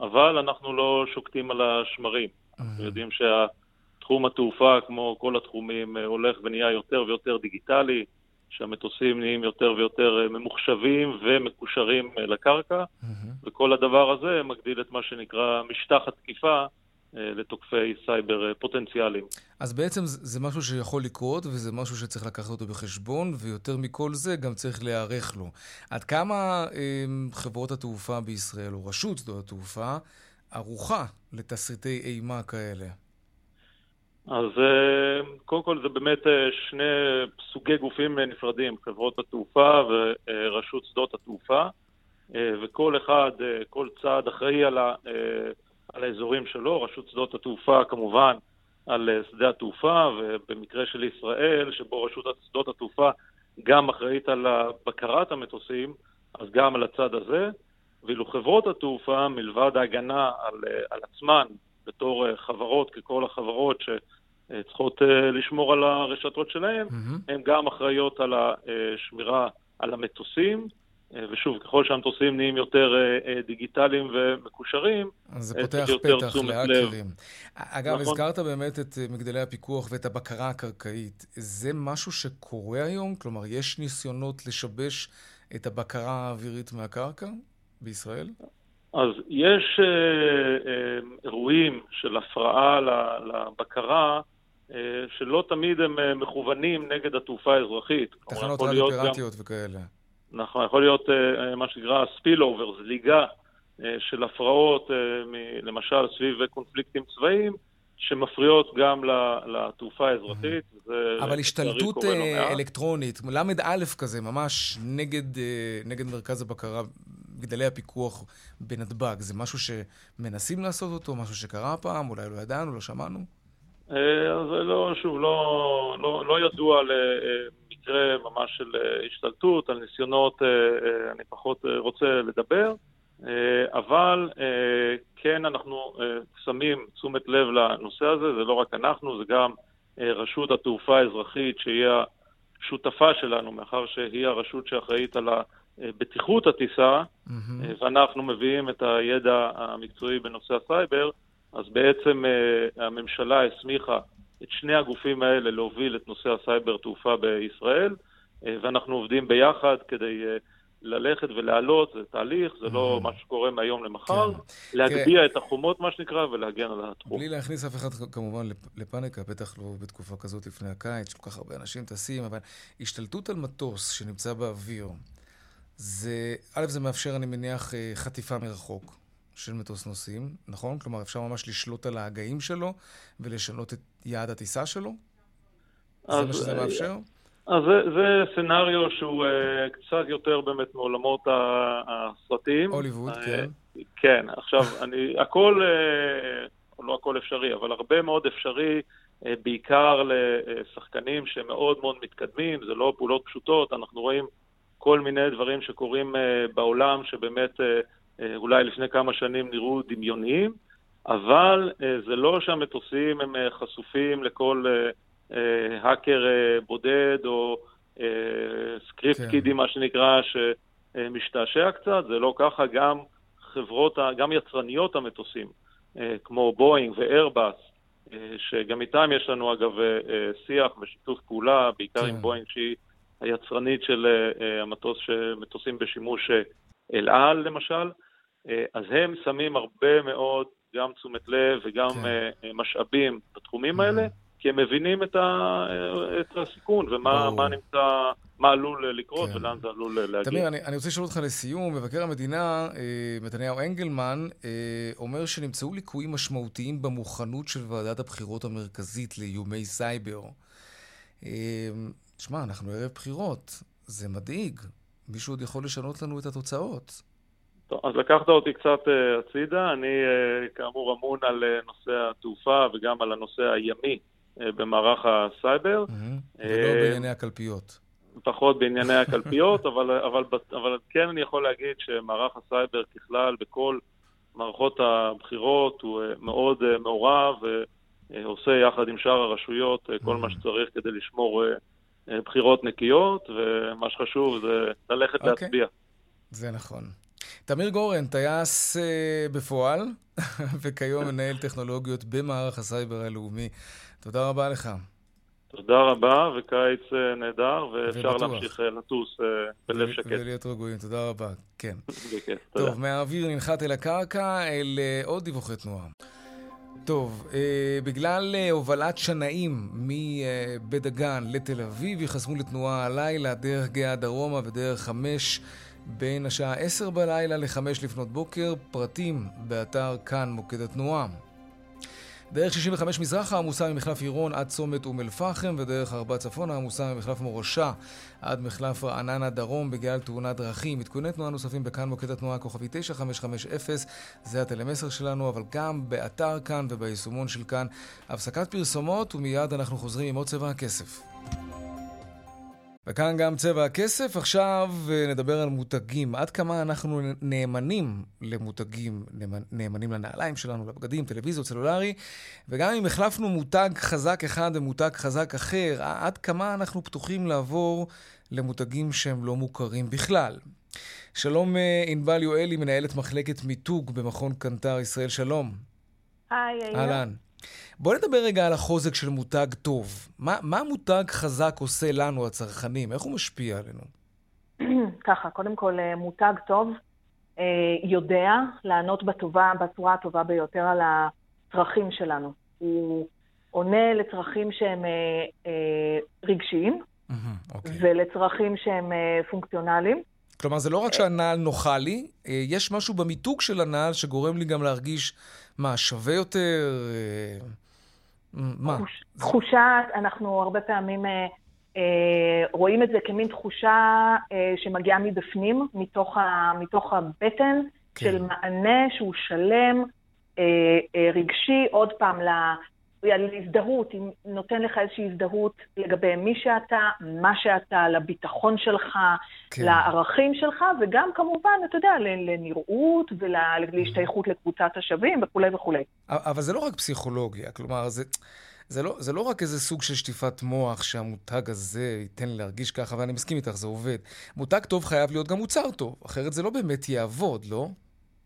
אבל אנחנו לא שוקטים על השמרים. אנחנו יודעים שהתחום התעופה, כמו כל התחומים, אה, הולך ונהיה יותר ויותר דיגיטלי, שהמטוסים נהיים יותר ויותר אה, ממוחשבים ומקושרים אה, לקרקע, וכל הדבר הזה מגדיל את מה שנקרא משטח התקיפה לתוקפי סייבר אה, פוטנציאליים. אז בעצם זה משהו שיכול לקרות, וזה משהו שצריך לקחת אותו בחשבון, ויותר מכל זה גם צריך להיערך לו. עד כמה אה, חברות התעופה בישראל, או רשות שדות התעופה, ערוכה לתסריטי אימה כאלה? אז קודם כל זה באמת שני סוגי גופים נפרדים, חברות התעופה ורשות שדות התעופה, וכל אחד, כל צעד אחראי על ה... על האזורים שלו, רשות שדות התעופה כמובן על אה, שדה התעופה, ובמקרה של ישראל, שבו רשות שדות התעופה גם אחראית על בקרת המטוסים, אז גם על הצד הזה. ואילו חברות התעופה, מלבד ההגנה על, אה, על עצמן בתור אה, חברות, ככל החברות שצריכות לשמור על הרשתות שלהן, mm-hmm. הן גם אחראיות על השמירה על המטוסים. אה, ושוב, ככל שהמטוסים נהיים יותר אה, אה, דיגיטליים ומקושרים, אז זה פותח פתח להאקרים. אגב, נכון. הזכרת באמת את מגדלי הפיקוח ואת הבקרה הקרקעית. זה משהו שקורה היום? כלומר, יש ניסיונות לשבש את הבקרה האווירית מהקרקע בישראל? אז יש אה, אה, אירועים של הפרעה לבקרה, אה, שלא תמיד הם מכוונים נגד התעופה האזרחית. תחנות רדיו פיראטיות וכאלה. נכון, יכול להיות uh, מה שנקרא spill-over, זליגה uh, של הפרעות, למשל סביב קונפליקטים צבאיים, שמפריעות גם לתעופה האזרחית. אבל השתלטות לא אלקטרונית, ל"א כזה, ממש נגד, נגד מרכז הבקרה, גדלי הפיקוח בנתב"ג, זה משהו שמנסים לעשות אותו, משהו שקרה פעם, אולי לא ידענו, לא שמענו? אז לא, שוב, לא, לא, לא ידוע מקרה ממש של אה, השתלטות, על ניסיונות, אה, אה, אני פחות רוצה לדבר. אבל כן אנחנו שמים תשומת לב לנושא הזה, זה לא רק אנחנו, זה גם רשות התעופה האזרחית, שהיא השותפה שלנו, מאחר שהיא הרשות שאחראית על בטיחות הטיסה, mm-hmm. ואנחנו מביאים את הידע המקצועי בנושא הסייבר, אז בעצם הממשלה הסמיכה את שני הגופים האלה להוביל את נושא הסייבר תעופה בישראל, ואנחנו עובדים ביחד כדי ללכת ולעלות, זה תהליך, זה לא מה שקורה מהיום למחר, כן. להגביה כן. את החומות, מה שנקרא, ולהגן על התחום. בלי להכניס אף אחד כמובן לפאניקה, בטח לא בתקופה כזאת לפני הקיץ, שכל כך הרבה אנשים טסים, אבל השתלטות על מטוס שנמצא באוויר, זה, א', זה מאפשר, אני מניח, אה, חטיפה מרחוק של מטוס נוסעים, נכון? כלומר, אפשר ממש לשלוט על ההגאים שלו ולשנות את יעד הטיסה שלו? זה מה שזה אה, מאפשר? אז זה, זה סצנריו שהוא uh, קצת יותר באמת מעולמות הסרטים. הוליווד, uh, כן. כן, עכשיו, אני, הכל, uh, לא הכל אפשרי, אבל הרבה מאוד אפשרי, uh, בעיקר לשחקנים שמאוד מאוד מתקדמים, זה לא פעולות פשוטות, אנחנו רואים כל מיני דברים שקורים uh, בעולם שבאמת uh, אולי לפני כמה שנים נראו דמיוניים, אבל uh, זה לא שהמטוסים הם uh, חשופים לכל... אה, האקר אה, בודד או אה, script כן. kiddie, מה שנקרא, שמשתעשע קצת, זה לא ככה, גם חברות, גם יצרניות המטוסים, כמו בואינג ואיירבאס, שגם איתם יש לנו אגב שיח ושיתוף פעולה, בעיקר כן. עם בואינג שהיא היצרנית של המטוס, שמטוסים בשימוש אל על למשל, אז הם שמים הרבה מאוד גם תשומת לב וגם כן. משאבים בתחומים האלה. כי הם מבינים את, ה, את הסיכון ומה מה נמצא, מה עלול לקרות כן. ולאן זה עלול להגיע. תמיר, אני, אני רוצה לשאול אותך לסיום. מבקר המדינה, אה, מתניהו אנגלמן, אה, אומר שנמצאו ליקויים משמעותיים במוכנות של ועדת הבחירות המרכזית לאיומי סייבר. אה, שמע, אנחנו ערב בחירות, זה מדאיג. מישהו עוד יכול לשנות לנו את התוצאות. טוב, אז לקחת אותי קצת uh, הצידה, אני uh, כאמור אמון על uh, נושא התעופה וגם על הנושא הימי אה, במערך הסייבר. ולא אה, בענייני הקלפיות. פחות בענייני הקלפיות, אבל, אבל, אבל כן אני יכול להגיד שמערך הסייבר ככלל בכל מערכות הבחירות הוא אה, מאוד מעורב ועושה יחד עם שאר הרשויות כל מה שצריך כדי לשמור בחירות נקיות, ומה שחשוב זה ללכת okay. אוקיי. להצביע. זה נכון. תמיר גורן, טייס בפועל, וכיום מנהל טכנולוגיות במערך הסייבר הלאומי. תודה רבה לך. תודה רבה, וקיץ אה, נהדר, ואפשר ובטוח. להמשיך אה, לטוס אה, בלב שקט. ולהיות רגועים, תודה רבה, כן. בכיף, תודה. טוב, מהאוויר ננחת אל הקרקע, אל עוד דיווחי תנועה. טוב, אה, בגלל אה, הובלת שנאים מבית דגן לתל אביב, ייחסמו לתנועה הלילה דרך גאה דרומה ודרך חמש בין השעה עשר בלילה לחמש לפנות בוקר, פרטים באתר כאן מוקד התנועה. דרך 65 מזרחה עמוסה ממחלף עירון עד צומת אום אל-פחם, ודרך 4 צפונה עמוסה ממחלף מורשה עד מחלף רעננה דרום בגלל תאונת דרכים. עדכוני תנועה נוספים בכאן מוקד התנועה כוכבי 9550, זה הטלמסר שלנו, אבל גם באתר כאן וביישומון של כאן. הפסקת פרסומות, ומיד אנחנו חוזרים עם עוד צבע הכסף. וכאן גם צבע הכסף. עכשיו אה, נדבר על מותגים. עד כמה אנחנו נאמנים למותגים, נאמנים לנעליים שלנו, לבגדים, טלוויזיות, סלולרי, וגם אם החלפנו מותג חזק אחד במותג חזק אחר, עד כמה אנחנו פתוחים לעבור למותגים שהם לא מוכרים בכלל. שלום אה, ענבל יואלי, מנהלת מחלקת מיתוג במכון קנטר ישראל, שלום. היי, אהלן. בוא נדבר רגע על החוזק של מותג טוב. מה, מה מותג חזק עושה לנו, הצרכנים? איך הוא משפיע עלינו? ככה, קודם כל, אה, מותג טוב אה, יודע לענות בטובה, בצורה הטובה ביותר על הצרכים שלנו. הוא עונה לצרכים שהם אה, רגשיים, okay. ולצרכים שהם פונקציונליים. כלומר, זה לא רק שהנעל נוחה לי, יש משהו במיתוג של הנעל שגורם לי גם להרגיש, מה, שווה יותר? מה? תחושה, אנחנו הרבה פעמים אה, אה, רואים את זה כמין תחושה אה, שמגיעה מבפנים, מתוך, ה, מתוך הבטן, כן. של מענה שהוא שלם, רגשי, עוד פעם, על הזדהות, נותן לך איזושהי הזדהות לגבי מי שאתה, מה שאתה, לביטחון שלך, כן. לערכים שלך, וגם כמובן, אתה יודע, לנראות ולהשתייכות לקבוצת השווים וכולי וכולי. אבל זה לא רק פסיכולוגיה, כלומר, זה... זה לא, זה לא רק איזה סוג של שטיפת מוח שהמותג הזה ייתן לי להרגיש ככה, ואני מסכים איתך, זה עובד. מותג טוב חייב להיות גם מוצר טוב, אחרת זה לא באמת יעבוד, לא?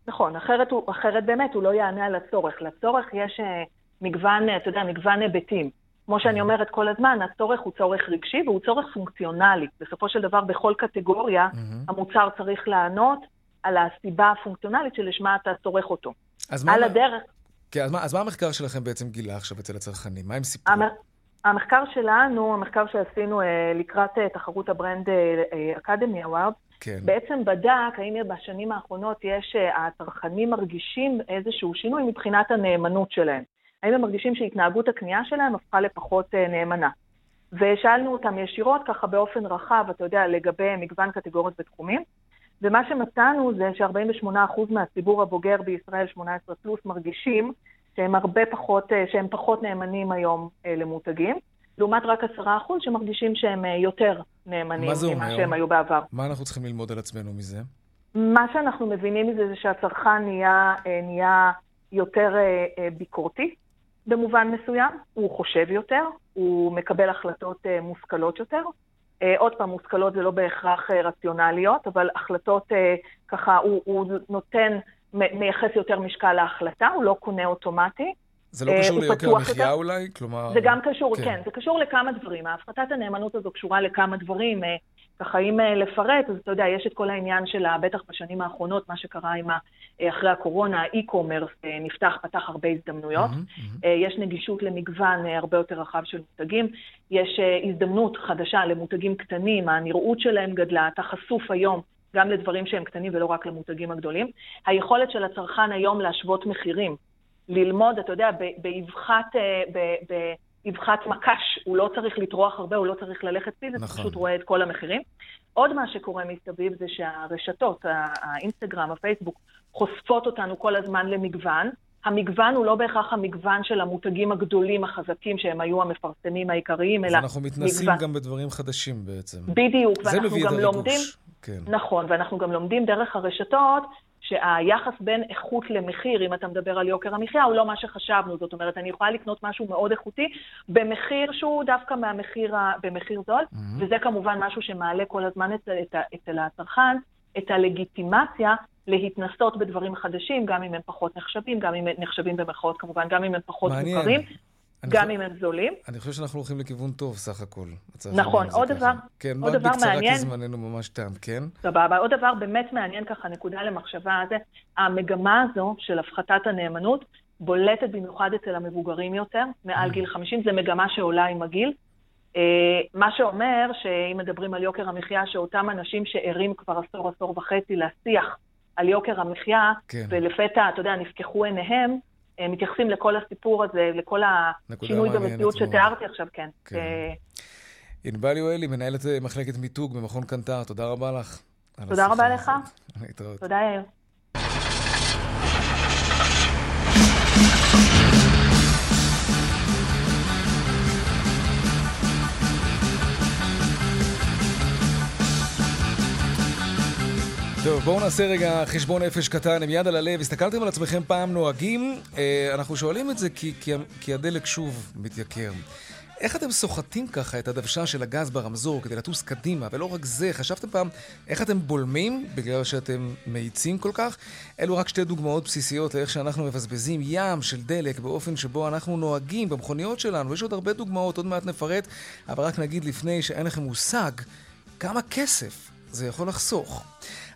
נכון, אחרת, הוא, אחרת באמת הוא לא יענה על הצורך. לצורך יש אה, מגוון, אתה יודע, מגוון היבטים. כמו שאני אומרת כל הזמן, הצורך הוא צורך רגשי והוא צורך פונקציונלי. בסופו של דבר, בכל קטגוריה. המוצר צריך לענות על הסיבה הפונקציונלית שלשמה אתה צורך אותו. אז מה... על הדרך... כן, אז מה, אז מה המחקר שלכם בעצם גילה עכשיו אצל הצרכנים? מה הם סיפרו? המ... המחקר שלנו, המחקר שעשינו אה, לקראת אה, תחרות ה brand אה, academy award, כן. בעצם בדק האם בשנים האחרונות יש, אה, הצרכנים מרגישים איזשהו שינוי מבחינת הנאמנות שלהם. האם הם מרגישים שהתנהגות הקנייה שלהם הפכה לפחות אה, נאמנה. ושאלנו אותם ישירות, ככה באופן רחב, אתה יודע, לגבי מגוון קטגוריות ותחומים, ומה שמצאנו זה ש-48% מהציבור הבוגר בישראל, 18 פלוס, מרגישים שהם הרבה פחות, אה, שהם פחות נאמנים היום למותגים. לעומת רק עשרה אחוז שמרגישים שהם אה, יותר נאמנים ממה שהם היו בעבר. מה אנחנו צריכים ללמוד על עצמנו מזה? מה שאנחנו מבינים מזה זה שהצרכן נהיה, אה, נהיה יותר אה, ביקורתי במובן מסוים, הוא חושב יותר, הוא מקבל החלטות מושכלות יותר. עוד פעם, מושכלות זה לא בהכרח רציונליות, אבל החלטות ככה, הוא, הוא נותן, מייחס יותר משקל להחלטה, הוא לא קונה אוטומטי. זה לא קשור ליוקר המחיה אולי? כלומר... זה גם קשור, כן. כן, זה קשור לכמה דברים. ההפחתת הנאמנות הזו קשורה לכמה דברים. אה, ככה, אם אה, לפרט, אז אתה יודע, יש את כל העניין של, בטח בשנים האחרונות, מה שקרה עם ה... אה, אחרי הקורונה, האי-קומרס נפתח, פתח הרבה הזדמנויות. Mm-hmm, mm-hmm. יש נגישות למגוון הרבה יותר רחב של מותגים. יש הזדמנות חדשה למותגים קטנים, הנראות שלהם גדלה, אתה חשוף היום גם לדברים שהם קטנים ולא רק למותגים הגדולים. היכולת של הצרכן היום להשוות מחירים. ללמוד, אתה יודע, באבחת, אה, באבחת מקש, הוא לא צריך לטרוח הרבה, הוא לא צריך ללכת פיזית, נכון. פשוט רואה את כל המחירים. עוד מה שקורה מסביב זה שהרשתות, האינסטגרם, הפייסבוק, חושפות אותנו כל הזמן למגוון. המגוון הוא לא בהכרח המגוון של המותגים הגדולים, החזקים, שהם היו המפרסמים העיקריים, אלא מגוון. אז אנחנו מתנסים מגוון. גם בדברים חדשים בעצם. בדיוק, ואנחנו גם לומדים... כן. נכון, ואנחנו גם לומדים דרך הרשתות שהיחס בין איכות למחיר, אם אתה מדבר על יוקר המחיה, הוא לא מה שחשבנו. זאת אומרת, אני יכולה לקנות משהו מאוד איכותי במחיר שהוא דווקא מהמחיר, במחיר זול, mm-hmm. וזה כמובן משהו שמעלה כל הזמן אצל, אצל הצרכן את הלגיטימציה להתנסות בדברים חדשים, גם אם הם פחות נחשבים, גם אם הם נחשבים במרכאות כמובן, גם אם הם פחות מוכרים. גם חושב, אם הם זולים. אני חושב שאנחנו הולכים לכיוון טוב, סך הכל. נכון, עוד דבר, כן, עוד דבר בקצרה, מעניין. כי זמננו ממש תם, כן? סבבה, עוד דבר באמת מעניין ככה, נקודה למחשבה הזה, המגמה הזו של הפחתת הנאמנות בולטת במיוחד אצל המבוגרים יותר, מעל mm. גיל 50, זו מגמה שעולה עם הגיל. אה, מה שאומר שאם מדברים על יוקר המחיה, שאותם אנשים שערים כבר עשור, עשור וחצי לשיח על יוקר המחיה, כן. ולפתע, אתה יודע, נפקחו עיניהם, מתייחסים לכל הסיפור הזה, לכל השינוי במציאות שתיארתי עכשיו, כן. כן. אה, ענבל יואלי, מנהלת אה, מחלקת מיתוג במכון קנטר, תודה רבה לך. תודה רבה לך. תודה, יאיר. טוב, בואו נעשה רגע חשבון נפש קטן עם יד על הלב. הסתכלתם על עצמכם פעם נוהגים? אה, אנחנו שואלים את זה כי, כי, כי הדלק שוב מתייקר. איך אתם סוחטים ככה את הדוושה של הגז ברמזור כדי לטוס קדימה? ולא רק זה, חשבתם פעם איך אתם בולמים בגלל שאתם מאיצים כל כך? אלו רק שתי דוגמאות בסיסיות לאיך שאנחנו מבזבזים ים של דלק באופן שבו אנחנו נוהגים במכוניות שלנו. יש עוד הרבה דוגמאות, עוד מעט נפרט, אבל רק נגיד לפני שאין לכם מושג כמה כסף זה יכול לחסוך.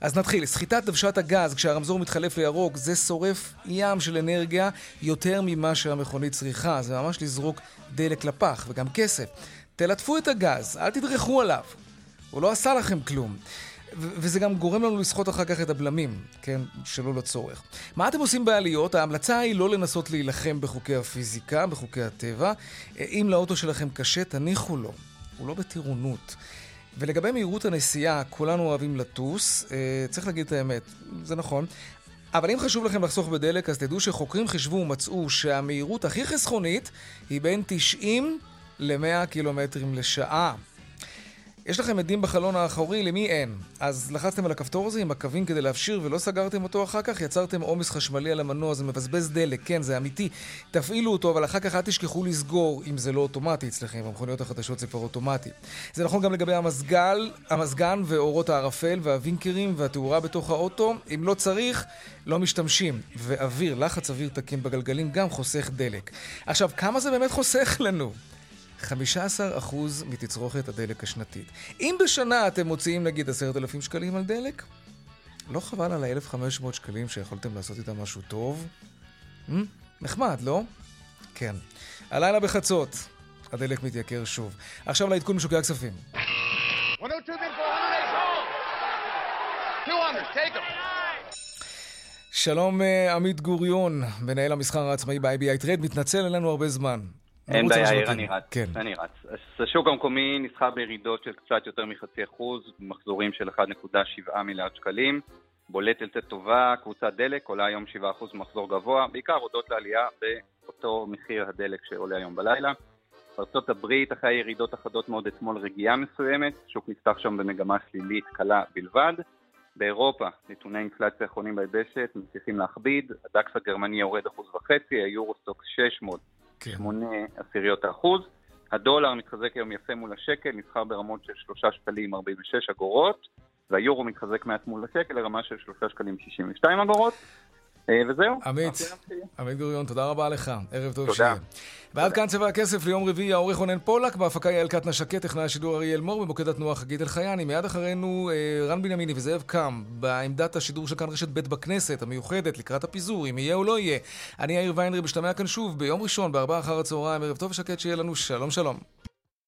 אז נתחיל. סחיטת דוושת הגז כשהרמזור מתחלף לירוק, זה שורף ים של אנרגיה יותר ממה שהמכונית צריכה. זה ממש לזרוק דלק לפח, וגם כסף. תלטפו את הגז, אל תדרכו עליו. הוא לא עשה לכם כלום. וזה גם גורם לנו לסחוט אחר כך את הבלמים, כן? שלא לצורך. מה אתם עושים בעליות? ההמלצה היא לא לנסות להילחם בחוקי הפיזיקה, בחוקי הטבע. אם לאוטו שלכם קשה, תניחו לו. הוא לא בטירונות. ולגבי מהירות הנסיעה, כולנו אוהבים לטוס, אה, צריך להגיד את האמת, זה נכון, אבל אם חשוב לכם לחסוך בדלק, אז תדעו שחוקרים חישבו ומצאו שהמהירות הכי חסכונית היא בין 90 ל-100 קילומטרים לשעה. יש לכם עדים בחלון האחורי, למי אין? אז לחצתם על הכפתור הזה עם הקווים כדי להפשיר ולא סגרתם אותו אחר כך? יצרתם עומס חשמלי על המנוע, זה מבזבז דלק, כן, זה אמיתי. תפעילו אותו, אבל אחר כך אל תשכחו לסגור, אם זה לא אוטומטי אצלכם, במכוניות החדשות זה כבר אוטומטי. זה נכון גם לגבי המזגל, המזגן ואורות הערפל והווינקרים והתאורה בתוך האוטו. אם לא צריך, לא משתמשים. ואוויר, לחץ אוויר תקין בגלגלים גם חוסך דלק. עכשיו, כמה זה באמת חוסך לנו? 15% מתצרוכת הדלק השנתית. אם בשנה אתם מוציאים נגיד 10,000 שקלים על דלק, לא חבל על ה-1,500 שקלים שיכולתם לעשות איתם משהו טוב? Hmm? נחמד, לא? כן. הלילה בחצות, הדלק מתייקר שוב. עכשיו לעדכון משוקי הכספים. שלום אה, עמית גוריון, מנהל המסחר העצמאי ב-IBI טרייד, מתנצל, אין לנו הרבה זמן. אין בעיה, אני רץ. כן. אני רץ. אז השוק המקומי נסחר בירידות של קצת יותר מחצי אחוז, מחזורים של 1.7 מיליארד שקלים. בולט אל טובה, קבוצת דלק עולה היום 7% מחזור גבוה, בעיקר הודות לעלייה באותו מחיר הדלק שעולה היום בלילה. הברית, אחרי הירידות החדות מאוד אתמול, רגיעה מסוימת, שוק נפתח שם במגמה שלילית קלה בלבד. באירופה, נתוני אינפלציה האחרונים ביבשת ממשיכים להכביד, הדקס הגרמני יורד אחוז וחצי, היורוסטוק 600 כן. שמונה עשיריות האחוז. הדולר מתחזק היום יפה מול השקל, נסחר ברמות של 3 שקלים 46 אגורות, והיורו מתחזק מעט מול השקל לרמה של 3 שקלים 62 אגורות. אה, וזהו. עמית, עמית גוריון, תודה רבה לך. ערב טוב שיהיה. ועד כאן צבע הכסף ליום רביעי, העורך רונן פולק, בהפקה יעל קטנה שקט, טכנאי השידור אריאל מור, במוקד התנועה חגית אלחייני. מיד אחרינו אה, רן בנימיני וזאב קם, בעמדת השידור של כאן רשת ב' בכנסת, המיוחדת, לקראת הפיזור, אם יהיה או לא יהיה. אני יאיר ויינרי, משתמע כאן שוב ביום ראשון, בארבעה אחר הצהריים, ערב טוב ושקט שיהיה לנו, שלום שלום.